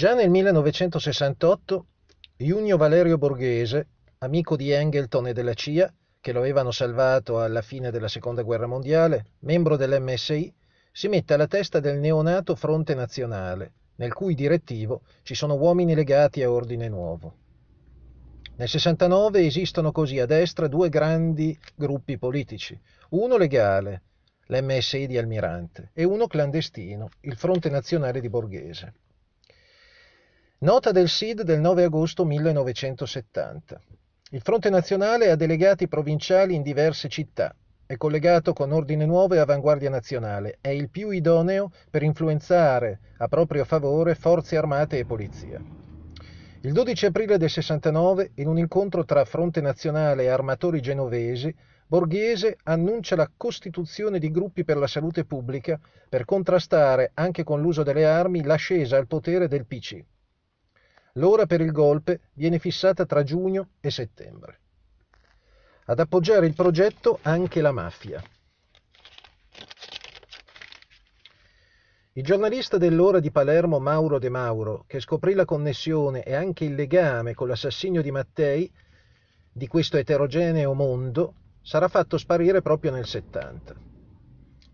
Già nel 1968 Junio Valerio Borghese, amico di Engelton e della CIA, che lo avevano salvato alla fine della Seconda Guerra Mondiale, membro dell'MSI, si mette alla testa del neonato Fronte Nazionale, nel cui direttivo ci sono uomini legati a Ordine Nuovo. Nel 69 esistono così a destra due grandi gruppi politici, uno legale, l'MSI di Almirante, e uno clandestino, il Fronte Nazionale di Borghese. Nota del SID del 9 agosto 1970. Il Fronte Nazionale ha delegati provinciali in diverse città. È collegato con Ordine Nuovo e Avanguardia Nazionale. È il più idoneo per influenzare a proprio favore forze armate e polizia. Il 12 aprile del 69, in un incontro tra Fronte Nazionale e armatori genovesi, Borghese annuncia la costituzione di gruppi per la salute pubblica per contrastare, anche con l'uso delle armi, l'ascesa al potere del PC. L'ora per il golpe viene fissata tra giugno e settembre. Ad appoggiare il progetto anche la mafia. Il giornalista dell'ora di Palermo Mauro De Mauro, che scoprì la connessione e anche il legame con l'assassinio di Mattei di questo eterogeneo mondo, sarà fatto sparire proprio nel 70.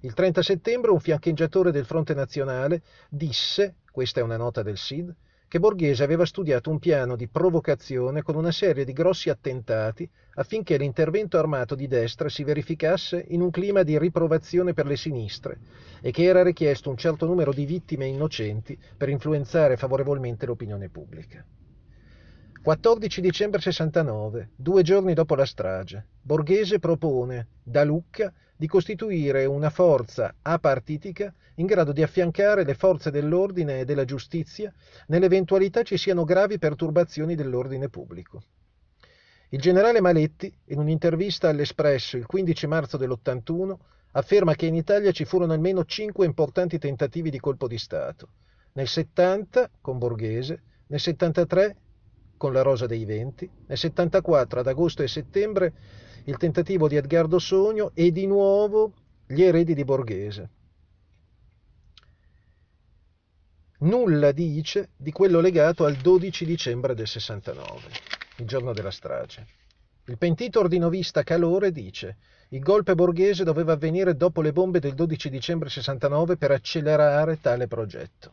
Il 30 settembre un fiancheggiatore del Fronte Nazionale disse, questa è una nota del SID, che Borghese aveva studiato un piano di provocazione con una serie di grossi attentati affinché l'intervento armato di destra si verificasse in un clima di riprovazione per le sinistre e che era richiesto un certo numero di vittime innocenti per influenzare favorevolmente l'opinione pubblica. 14 dicembre 69, due giorni dopo la strage, Borghese propone, da Lucca, di costituire una forza apartitica in grado di affiancare le forze dell'ordine e della giustizia nell'eventualità ci siano gravi perturbazioni dell'ordine pubblico. Il generale Maletti, in un'intervista all'Espresso il 15 marzo dell'81, afferma che in Italia ci furono almeno cinque importanti tentativi di colpo di Stato. Nel 70 con Borghese, nel 73 con la Rosa dei Venti, nel 74 ad agosto e settembre il tentativo di Edgardo Sogno e di nuovo gli eredi di Borghese. Nulla dice di quello legato al 12 dicembre del 69, il giorno della strage. Il pentito ordinovista Calore dice il golpe borghese doveva avvenire dopo le bombe del 12 dicembre 69 per accelerare tale progetto.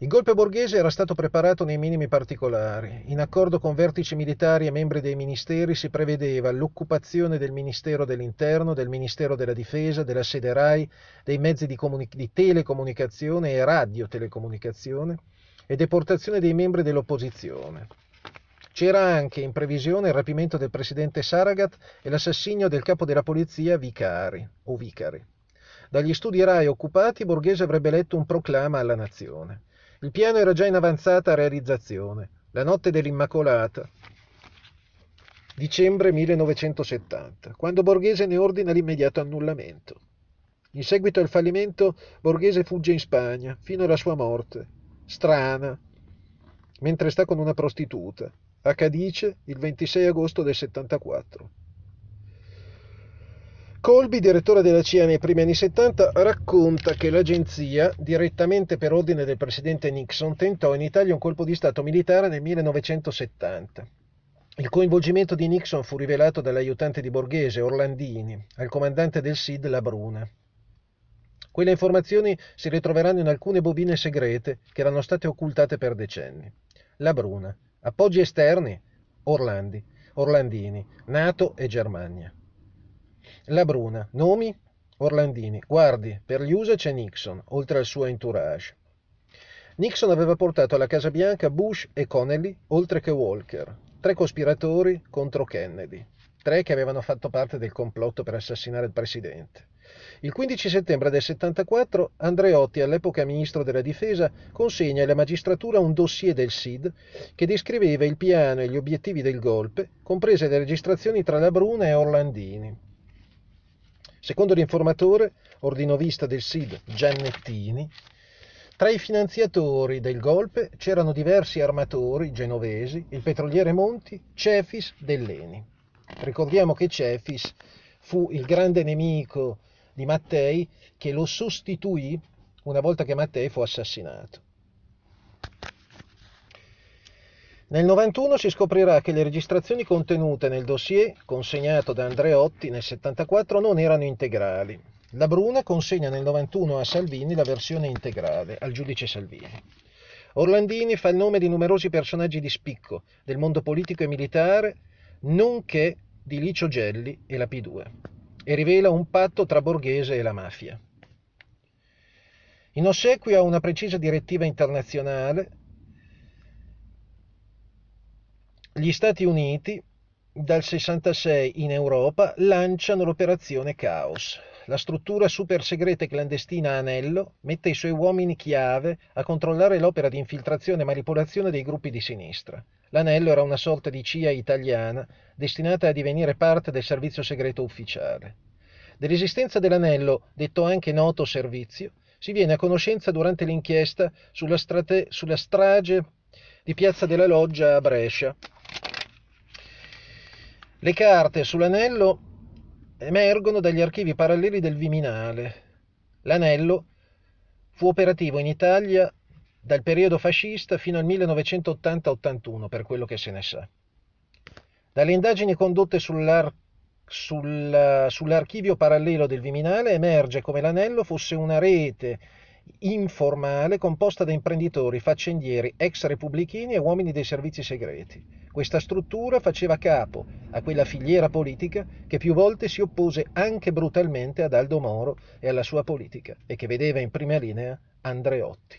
Il golpe borghese era stato preparato nei minimi particolari. In accordo con vertici militari e membri dei ministeri si prevedeva l'occupazione del Ministero dell'Interno, del Ministero della Difesa, della sede RAI, dei mezzi di, comuni- di telecomunicazione e radiotelecomunicazione e deportazione dei membri dell'opposizione. C'era anche in previsione il rapimento del presidente Saragat e l'assassinio del capo della polizia Vicari o Vicari. Dagli studi RAI occupati Borghese avrebbe letto un proclama alla nazione. Il piano era già in avanzata realizzazione. La notte dell'Immacolata, dicembre 1970, quando Borghese ne ordina l'immediato annullamento. In seguito al fallimento, Borghese fugge in Spagna fino alla sua morte, strana, mentre sta con una prostituta, a Cadice il 26 agosto del 74. Colby, direttore della CIA nei primi anni 70, racconta che l'agenzia, direttamente per ordine del presidente Nixon, tentò in Italia un colpo di Stato militare nel 1970. Il coinvolgimento di Nixon fu rivelato dall'aiutante di Borghese, Orlandini, al comandante del SID La Bruna. Quelle informazioni si ritroveranno in alcune bobine segrete che erano state occultate per decenni. La Bruna. Appoggi esterni? Orlandi. Orlandini. Nato e Germania. La Bruna. Nomi? Orlandini. Guardi, per gli USA c'è Nixon, oltre al suo entourage. Nixon aveva portato alla Casa Bianca Bush e Connelly, oltre che Walker, tre cospiratori contro Kennedy, tre che avevano fatto parte del complotto per assassinare il presidente. Il 15 settembre del 74 Andreotti, all'epoca ministro della difesa, consegna alla magistratura un dossier del SID che descriveva il piano e gli obiettivi del golpe, comprese le registrazioni tra la Bruna e Orlandini. Secondo l'informatore, ordinovista del SID Giannettini, tra i finanziatori del golpe c'erano diversi armatori genovesi, il petroliere Monti, Cefis dell'Eni. Ricordiamo che Cefis fu il grande nemico di Mattei che lo sostituì una volta che Mattei fu assassinato. Nel 91 si scoprirà che le registrazioni contenute nel dossier consegnato da Andreotti nel 74 non erano integrali. La Bruna consegna nel 91 a Salvini la versione integrale, al giudice Salvini. Orlandini fa il nome di numerosi personaggi di spicco del mondo politico e militare, nonché di Licio Gelli e la P2, e rivela un patto tra Borghese e la mafia. In ossequio a una precisa direttiva internazionale, gli Stati Uniti, dal 66 in Europa, lanciano l'operazione Caos, la struttura super segreta e clandestina Anello mette i suoi uomini chiave a controllare l'opera di infiltrazione e manipolazione dei gruppi di sinistra. L'Anello era una sorta di CIA italiana destinata a divenire parte del servizio segreto ufficiale. Dell'esistenza dell'Anello, detto anche noto servizio, si viene a conoscenza durante l'inchiesta sulla, strate- sulla strage di Piazza della Loggia a Brescia. Le carte sull'anello emergono dagli archivi paralleli del Viminale. L'anello fu operativo in Italia dal periodo fascista fino al 1980-81, per quello che se ne sa. Dalle indagini condotte sull'ar- sul, sull'archivio parallelo del Viminale emerge come l'anello fosse una rete informale composta da imprenditori, faccendieri, ex repubblichini e uomini dei servizi segreti. Questa struttura faceva capo a quella filiera politica che più volte si oppose anche brutalmente ad Aldo Moro e alla sua politica e che vedeva in prima linea Andreotti.